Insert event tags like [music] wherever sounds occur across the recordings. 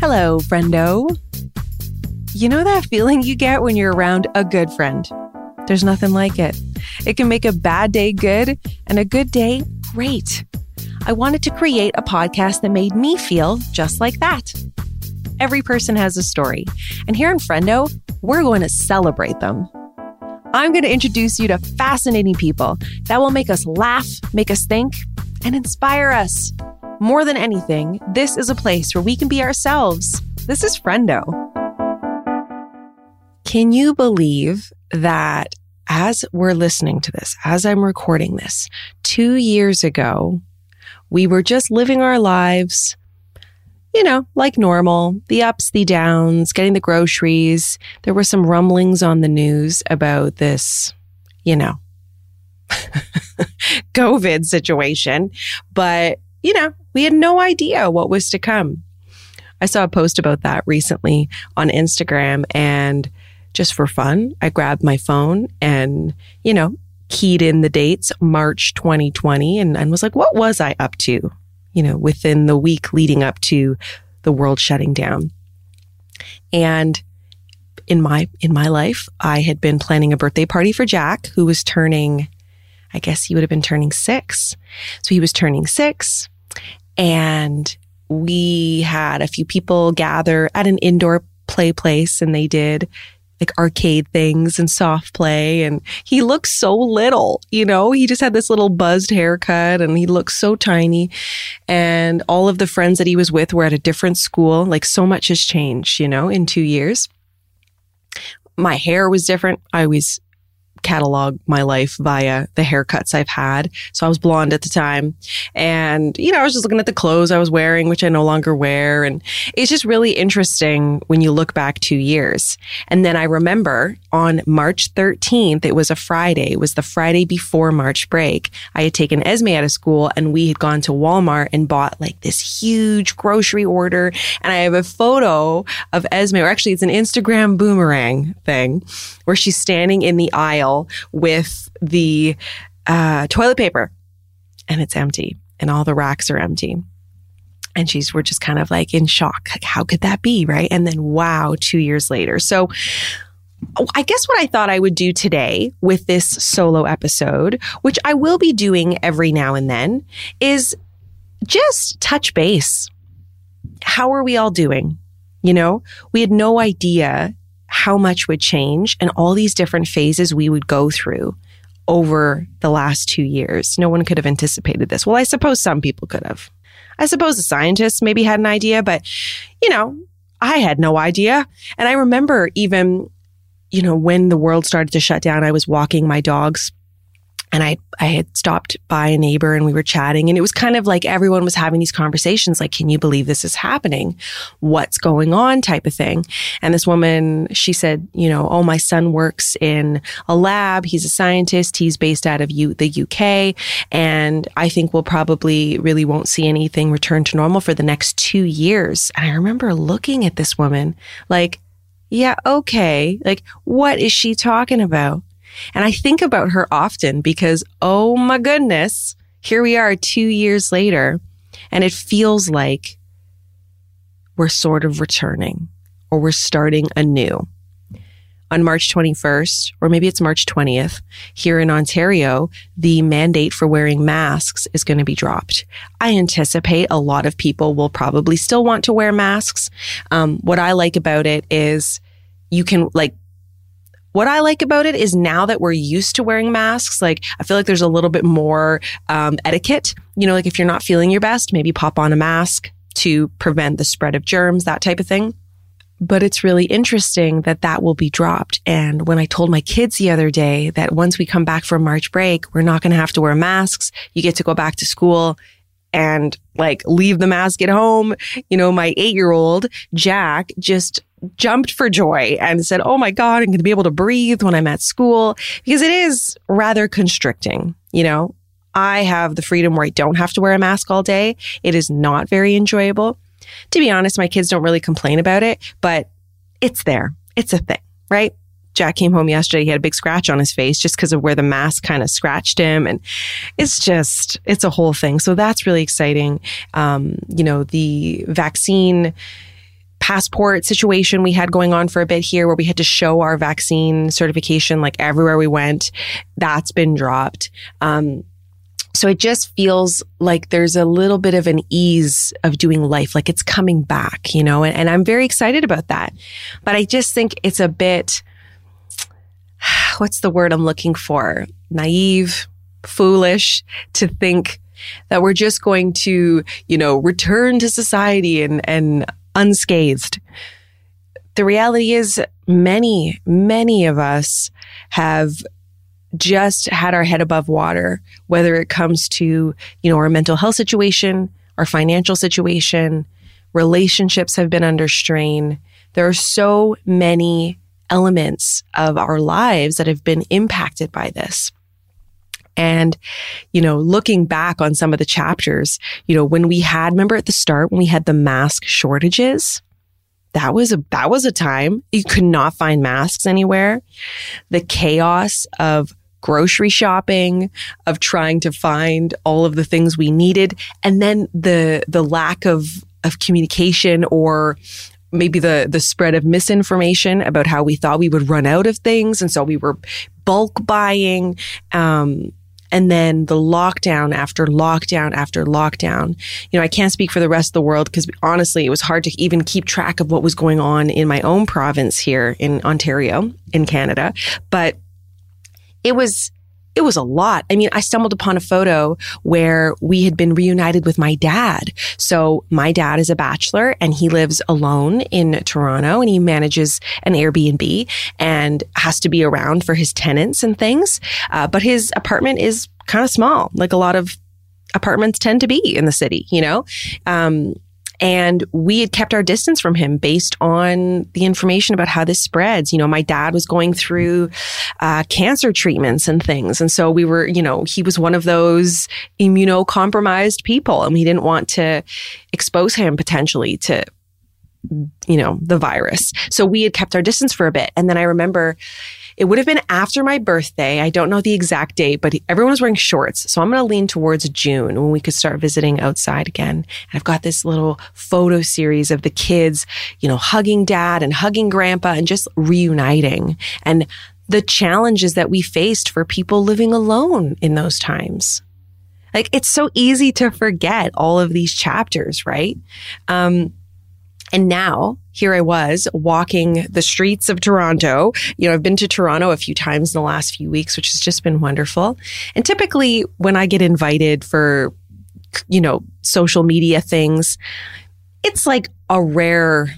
Hello, friendo. You know that feeling you get when you're around a good friend? There's nothing like it. It can make a bad day good and a good day great. I wanted to create a podcast that made me feel just like that. Every person has a story, and here in Friendo, we're going to celebrate them. I'm going to introduce you to fascinating people that will make us laugh, make us think, and inspire us. More than anything, this is a place where we can be ourselves. This is Friendo. Can you believe that as we're listening to this, as I'm recording this, two years ago, we were just living our lives, you know, like normal, the ups, the downs, getting the groceries. There were some rumblings on the news about this, you know, [laughs] COVID situation, but you know, we had no idea what was to come. I saw a post about that recently on Instagram and just for fun, I grabbed my phone and, you know, keyed in the dates, March 2020, and, and was like, what was I up to, you know, within the week leading up to the world shutting down? And in my, in my life, I had been planning a birthday party for Jack, who was turning, I guess he would have been turning six. So he was turning six and we had a few people gather at an indoor play place and they did like arcade things and soft play. And he looks so little, you know, he just had this little buzzed haircut and he looked so tiny. And all of the friends that he was with were at a different school. Like so much has changed, you know, in two years. My hair was different. I was catalog my life via the haircuts I've had. So I was blonde at the time. And, you know, I was just looking at the clothes I was wearing, which I no longer wear. And it's just really interesting when you look back two years. And then I remember on March 13th, it was a Friday, it was the Friday before March break. I had taken Esme out of school and we had gone to Walmart and bought like this huge grocery order. And I have a photo of Esme, or actually it's an Instagram boomerang thing where she's standing in the aisle with the uh, toilet paper and it's empty and all the racks are empty. And she's, we're just kind of like in shock. Like, how could that be? Right. And then, wow, two years later. So, I guess what I thought I would do today with this solo episode, which I will be doing every now and then, is just touch base. How are we all doing? You know, we had no idea how much would change and all these different phases we would go through over the last two years. No one could have anticipated this. Well, I suppose some people could have. I suppose the scientists maybe had an idea, but you know, I had no idea. And I remember even, you know, when the world started to shut down, I was walking my dogs and I, I had stopped by a neighbor and we were chatting and it was kind of like everyone was having these conversations like, can you believe this is happening? What's going on type of thing. And this woman, she said, you know, oh, my son works in a lab. He's a scientist. He's based out of U- the UK. And I think we'll probably really won't see anything return to normal for the next two years. And I remember looking at this woman like, yeah, okay. Like, what is she talking about? And I think about her often because, oh my goodness, here we are two years later, and it feels like we're sort of returning or we're starting anew. On March 21st, or maybe it's March 20th, here in Ontario, the mandate for wearing masks is going to be dropped. I anticipate a lot of people will probably still want to wear masks. Um, what I like about it is you can like what I like about it is now that we're used to wearing masks, like I feel like there's a little bit more um, etiquette. You know, like if you're not feeling your best, maybe pop on a mask to prevent the spread of germs, that type of thing. But it's really interesting that that will be dropped. And when I told my kids the other day that once we come back from March break, we're not going to have to wear masks. You get to go back to school and like leave the mask at home. You know, my eight year old Jack just jumped for joy and said, Oh my God, I'm going to be able to breathe when I'm at school because it is rather constricting. You know, I have the freedom where I don't have to wear a mask all day. It is not very enjoyable. To be honest, my kids don't really complain about it, but it's there. It's a thing, right? Jack came home yesterday. He had a big scratch on his face just because of where the mask kind of scratched him. And it's just, it's a whole thing. So that's really exciting. Um, you know, the vaccine passport situation we had going on for a bit here where we had to show our vaccine certification like everywhere we went. That's been dropped. Um, so it just feels like there's a little bit of an ease of doing life, like it's coming back, you know, and, and I'm very excited about that. But I just think it's a bit, [sighs] what's the word I'm looking for? Naive, foolish to think that we're just going to, you know, return to society and, and unscathed. The reality is many, many of us have just had our head above water, whether it comes to, you know, our mental health situation, our financial situation, relationships have been under strain. There are so many elements of our lives that have been impacted by this. And, you know, looking back on some of the chapters, you know, when we had, remember at the start when we had the mask shortages? That was a, that was a time you could not find masks anywhere. The chaos of grocery shopping, of trying to find all of the things we needed. And then the, the lack of, of communication or maybe the the spread of misinformation about how we thought we would run out of things and so we were bulk buying um, and then the lockdown after lockdown after lockdown. You know, I can't speak for the rest of the world because honestly, it was hard to even keep track of what was going on in my own province here in Ontario, in Canada. But it was, it was a lot. I mean, I stumbled upon a photo where we had been reunited with my dad. So my dad is a bachelor and he lives alone in Toronto and he manages an Airbnb and has to be around for his tenants and things. Uh, but his apartment is kind of small, like a lot of apartments tend to be in the city, you know? Um, and we had kept our distance from him based on the information about how this spreads. You know, my dad was going through uh, cancer treatments and things. And so we were, you know, he was one of those immunocompromised people and we didn't want to expose him potentially to you know, the virus. So we had kept our distance for a bit. And then I remember it would have been after my birthday. I don't know the exact date, but everyone was wearing shorts. So I'm going to lean towards June when we could start visiting outside again. And I've got this little photo series of the kids, you know, hugging dad and hugging grandpa and just reuniting and the challenges that we faced for people living alone in those times. Like it's so easy to forget all of these chapters, right? Um, and now here I was walking the streets of Toronto. You know, I've been to Toronto a few times in the last few weeks, which has just been wonderful. And typically when I get invited for, you know, social media things, it's like a rare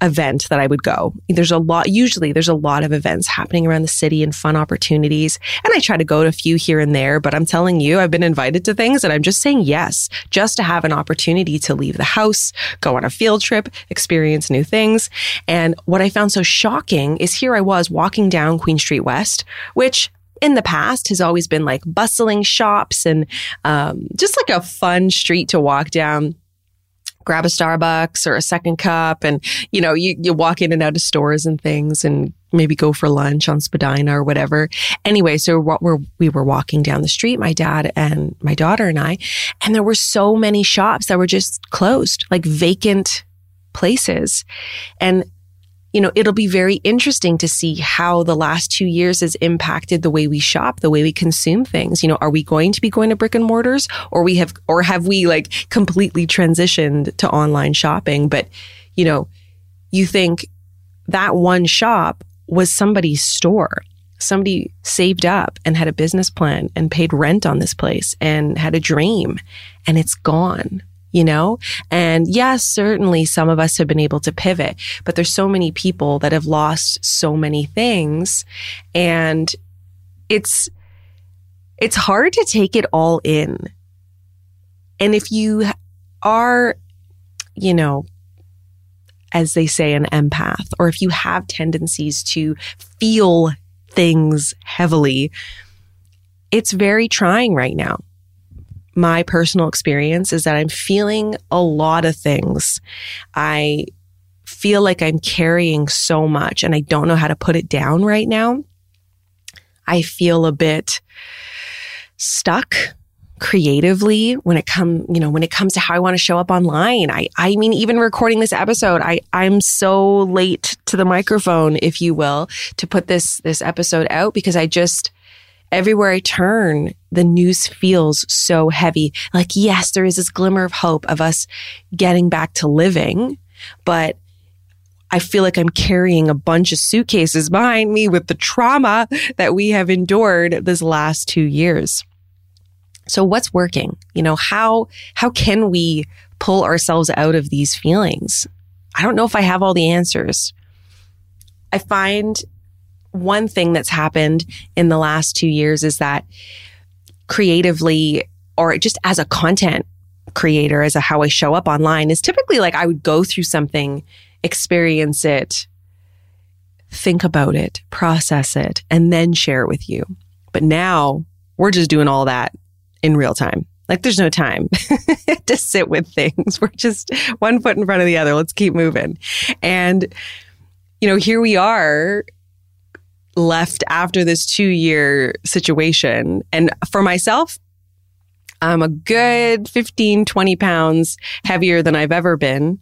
event that I would go. There's a lot, usually there's a lot of events happening around the city and fun opportunities. And I try to go to a few here and there, but I'm telling you, I've been invited to things and I'm just saying yes, just to have an opportunity to leave the house, go on a field trip, experience new things. And what I found so shocking is here I was walking down Queen Street West, which in the past has always been like bustling shops and um, just like a fun street to walk down grab a Starbucks or a second cup. And, you know, you, you walk in and out of stores and things and maybe go for lunch on Spadina or whatever. Anyway, so what we're, we were walking down the street, my dad and my daughter and I, and there were so many shops that were just closed, like vacant places. And you know, it'll be very interesting to see how the last two years has impacted the way we shop, the way we consume things. You know, are we going to be going to brick and mortars or we have, or have we like completely transitioned to online shopping? But, you know, you think that one shop was somebody's store. Somebody saved up and had a business plan and paid rent on this place and had a dream and it's gone you know? And yes, certainly some of us have been able to pivot, but there's so many people that have lost so many things and it's, it's hard to take it all in. And if you are, you know, as they say, an empath, or if you have tendencies to feel things heavily, it's very trying right now my personal experience is that I'm feeling a lot of things. I feel like I'm carrying so much and I don't know how to put it down right now. I feel a bit stuck, creatively when it come you know when it comes to how I want to show up online I I mean even recording this episode I I'm so late to the microphone if you will to put this this episode out because I just everywhere I turn the news feels so heavy like yes there is this glimmer of hope of us getting back to living but I feel like I'm carrying a bunch of suitcases behind me with the trauma that we have endured this last 2 years so what's working? You know, how, how can we pull ourselves out of these feelings? I don't know if I have all the answers. I find one thing that's happened in the last two years is that creatively or just as a content creator, as a how I show up online is typically like I would go through something, experience it, think about it, process it, and then share it with you. But now we're just doing all that in real time. Like there's no time [laughs] to sit with things. We're just one foot in front of the other. Let's keep moving. And, you know, here we are left after this two year situation. And for myself, I'm a good 15, 20 pounds heavier than I've ever been.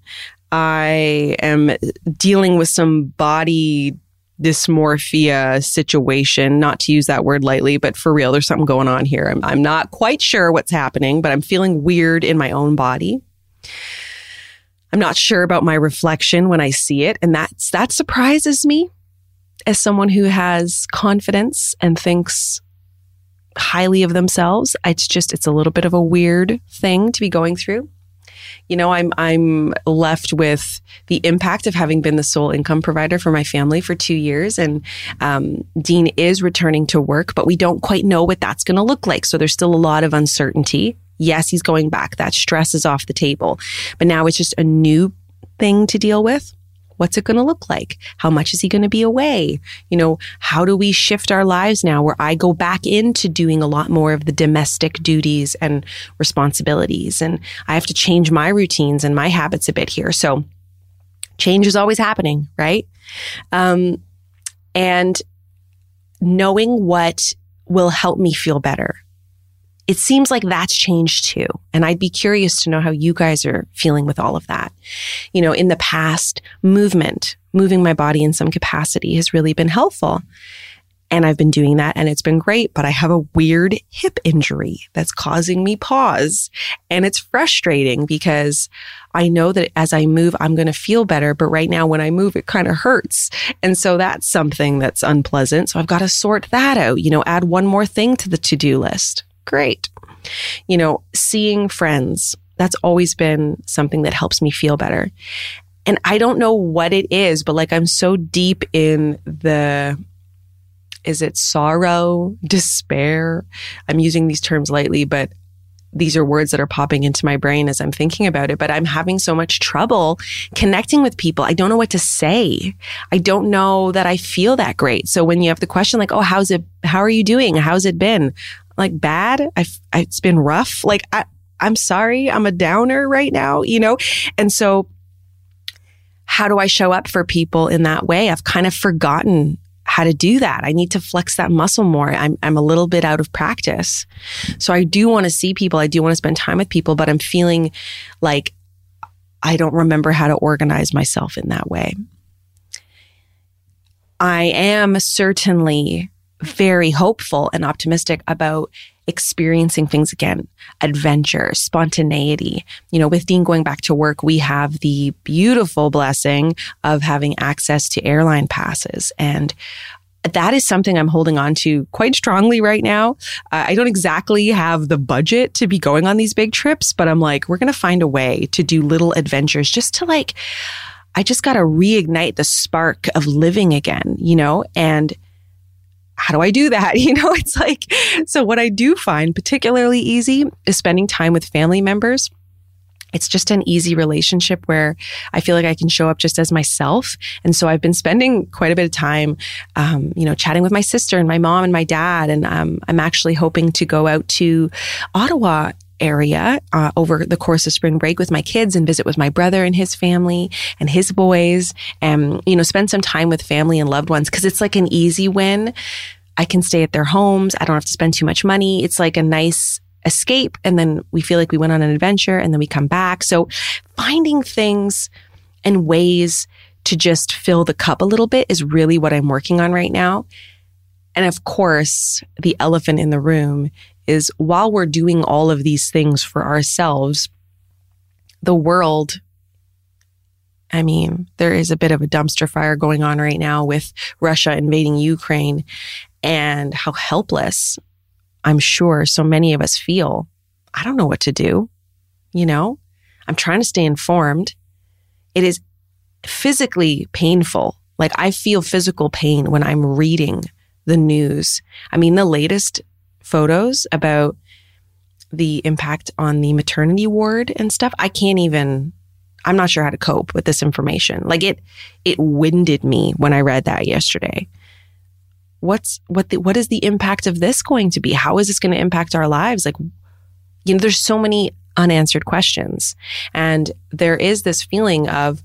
I am dealing with some body dysmorphia situation, not to use that word lightly, but for real, there's something going on here. I'm, I'm not quite sure what's happening, but I'm feeling weird in my own body. I'm not sure about my reflection when I see it. And that's, that surprises me as someone who has confidence and thinks highly of themselves. It's just, it's a little bit of a weird thing to be going through you know, I'm I'm left with the impact of having been the sole income provider for my family for two years, and um, Dean is returning to work, but we don't quite know what that's going to look like. So there's still a lot of uncertainty. Yes, he's going back. That stress is off the table, but now it's just a new thing to deal with. What's it going to look like? How much is he going to be away? You know, how do we shift our lives now where I go back into doing a lot more of the domestic duties and responsibilities and I have to change my routines and my habits a bit here. So change is always happening, right? Um, and knowing what will help me feel better it seems like that's changed too. And I'd be curious to know how you guys are feeling with all of that. You know, in the past, movement, moving my body in some capacity has really been helpful. And I've been doing that and it's been great, but I have a weird hip injury that's causing me pause. And it's frustrating because I know that as I move, I'm going to feel better. But right now, when I move, it kind of hurts. And so that's something that's unpleasant. So I've got to sort that out, you know, add one more thing to the to do list great. You know, seeing friends, that's always been something that helps me feel better. And I don't know what it is, but like I'm so deep in the, is it sorrow, despair? I'm using these terms lightly, but these are words that are popping into my brain as I'm thinking about it, but I'm having so much trouble connecting with people. I don't know what to say. I don't know that I feel that great. So when you have the question like, Oh, how's it, how are you doing? How's it been? Like bad. I've, it's been rough. Like I, I'm sorry. I'm a downer right now, you know? And so how do I show up for people in that way? I've kind of forgotten how to do that. I need to flex that muscle more. I'm, I'm a little bit out of practice. So I do want to see people. I do want to spend time with people, but I'm feeling like I don't remember how to organize myself in that way. I am certainly very hopeful and optimistic about experiencing things again, adventure, spontaneity. You know, with Dean going back to work, we have the beautiful blessing of having access to airline passes. And that is something I'm holding on to quite strongly right now. Uh, I don't exactly have the budget to be going on these big trips, but I'm like, we're going to find a way to do little adventures just to like, I just got to reignite the spark of living again, you know? And how do I do that? [laughs] You know, it's like, so what I do find particularly easy is spending time with family members. It's just an easy relationship where I feel like I can show up just as myself. And so I've been spending quite a bit of time, um, you know, chatting with my sister and my mom and my dad. And um, I'm actually hoping to go out to Ottawa area uh, over the course of spring break with my kids and visit with my brother and his family and his boys and you know spend some time with family and loved ones because it's like an easy win i can stay at their homes i don't have to spend too much money it's like a nice escape and then we feel like we went on an adventure and then we come back. So finding things and ways to just fill the cup a little bit is really what I'm working on right now. And of course, the elephant in the room is while we're doing all of these things for ourselves, the world I mean, there is a bit of a dumpster fire going on right now with Russia invading Ukraine and how helpless I'm sure so many of us feel. I don't know what to do. You know, I'm trying to stay informed. It is physically painful. Like I feel physical pain when I'm reading the news. I mean, the latest photos about the impact on the maternity ward and stuff, I can't even I'm not sure how to cope with this information. Like it it winded me when I read that yesterday. What's what the what is the impact of this going to be? How is this going to impact our lives? Like you know, there's so many unanswered questions. And there is this feeling of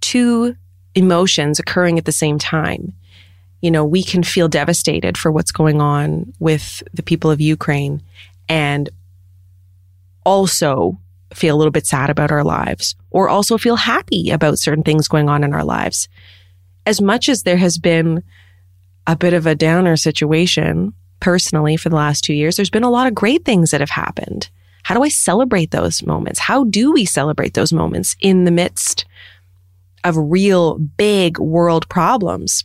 two emotions occurring at the same time you know, we can feel devastated for what's going on with the people of Ukraine and also feel a little bit sad about our lives or also feel happy about certain things going on in our lives. As much as there has been a bit of a downer situation personally for the last two years, there's been a lot of great things that have happened. How do I celebrate those moments? How do we celebrate those moments in the midst of real big world problems?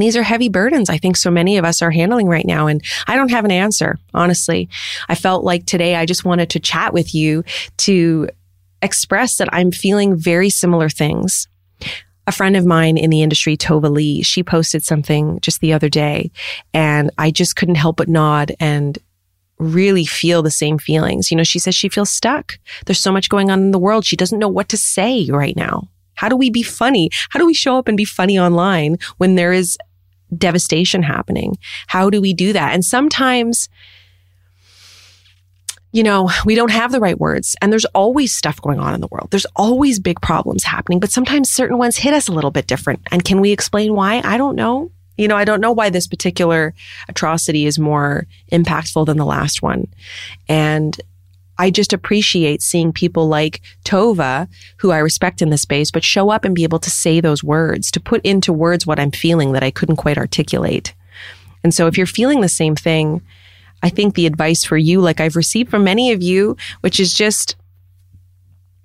These are heavy burdens I think so many of us are handling right now. And I don't have an answer, honestly. I felt like today I just wanted to chat with you to express that I'm feeling very similar things. A friend of mine in the industry, Tova Leigh, she posted something just the other day and I just couldn't help but nod and really feel the same feelings. You know, she says she feels stuck. There's so much going on in the world. She doesn't know what to say right now. How do we be funny? How do we show up and be funny online when there is devastation happening. How do we do that? And sometimes, you know, we don't have the right words and there's always stuff going on in the world. There's always big problems happening, but sometimes certain ones hit us a little bit different. And can we explain why? I don't know. You know, I don't know why this particular atrocity is more impactful than the last one. And I just appreciate seeing people like Tova, who I respect in the space, but show up and be able to say those words, to put into words what I'm feeling that I couldn't quite articulate. And so if you're feeling the same thing, I think the advice for you, like I've received from many of you, which is just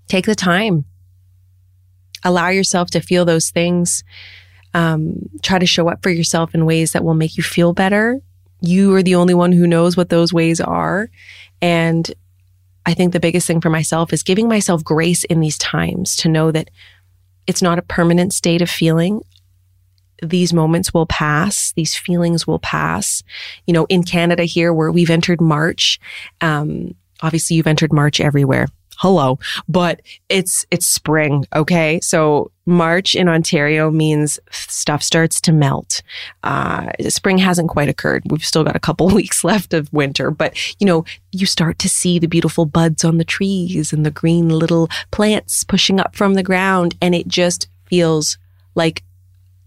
take the time, allow yourself to feel those things. Um, try to show up for yourself in ways that will make you feel better. You are the only one who knows what those ways are. And I think the biggest thing for myself is giving myself grace in these times to know that it's not a permanent state of feeling. These moments will pass. These feelings will pass. You know, in Canada here, where we've entered March, um, obviously you've entered March everywhere hello, but it's, it's spring. Okay. So March in Ontario means stuff starts to melt. Uh, spring hasn't quite occurred. We've still got a couple [laughs] weeks left of winter, but you know, you start to see the beautiful buds on the trees and the green little plants pushing up from the ground. And it just feels like,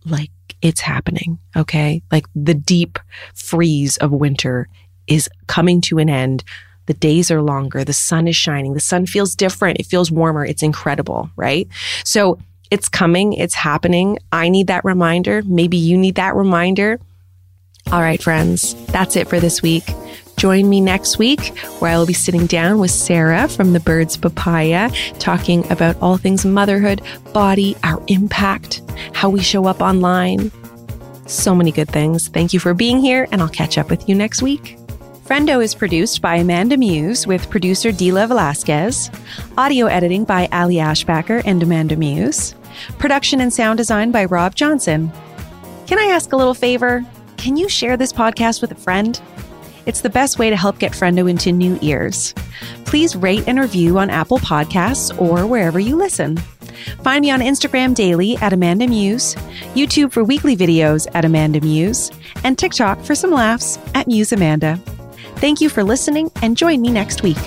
like it's happening. Okay. Like the deep freeze of winter is coming to an end the days are longer. The sun is shining. The sun feels different. It feels warmer. It's incredible, right? So it's coming. It's happening. I need that reminder. Maybe you need that reminder. All right, friends, that's it for this week. Join me next week where I will be sitting down with Sarah from the Birds Papaya talking about all things motherhood, body, our impact, how we show up online. So many good things. Thank you for being here, and I'll catch up with you next week. Friendo is produced by Amanda Muse with producer Dila Velasquez, audio editing by Ali Ashbacker and Amanda Muse, production and sound design by Rob Johnson. Can I ask a little favor? Can you share this podcast with a friend? It's the best way to help get Friendo into new ears. Please rate and review on Apple Podcasts or wherever you listen. Find me on Instagram daily at Amanda Muse, YouTube for weekly videos at Amanda Muse, and TikTok for some laughs at Muse Amanda. Thank you for listening and join me next week.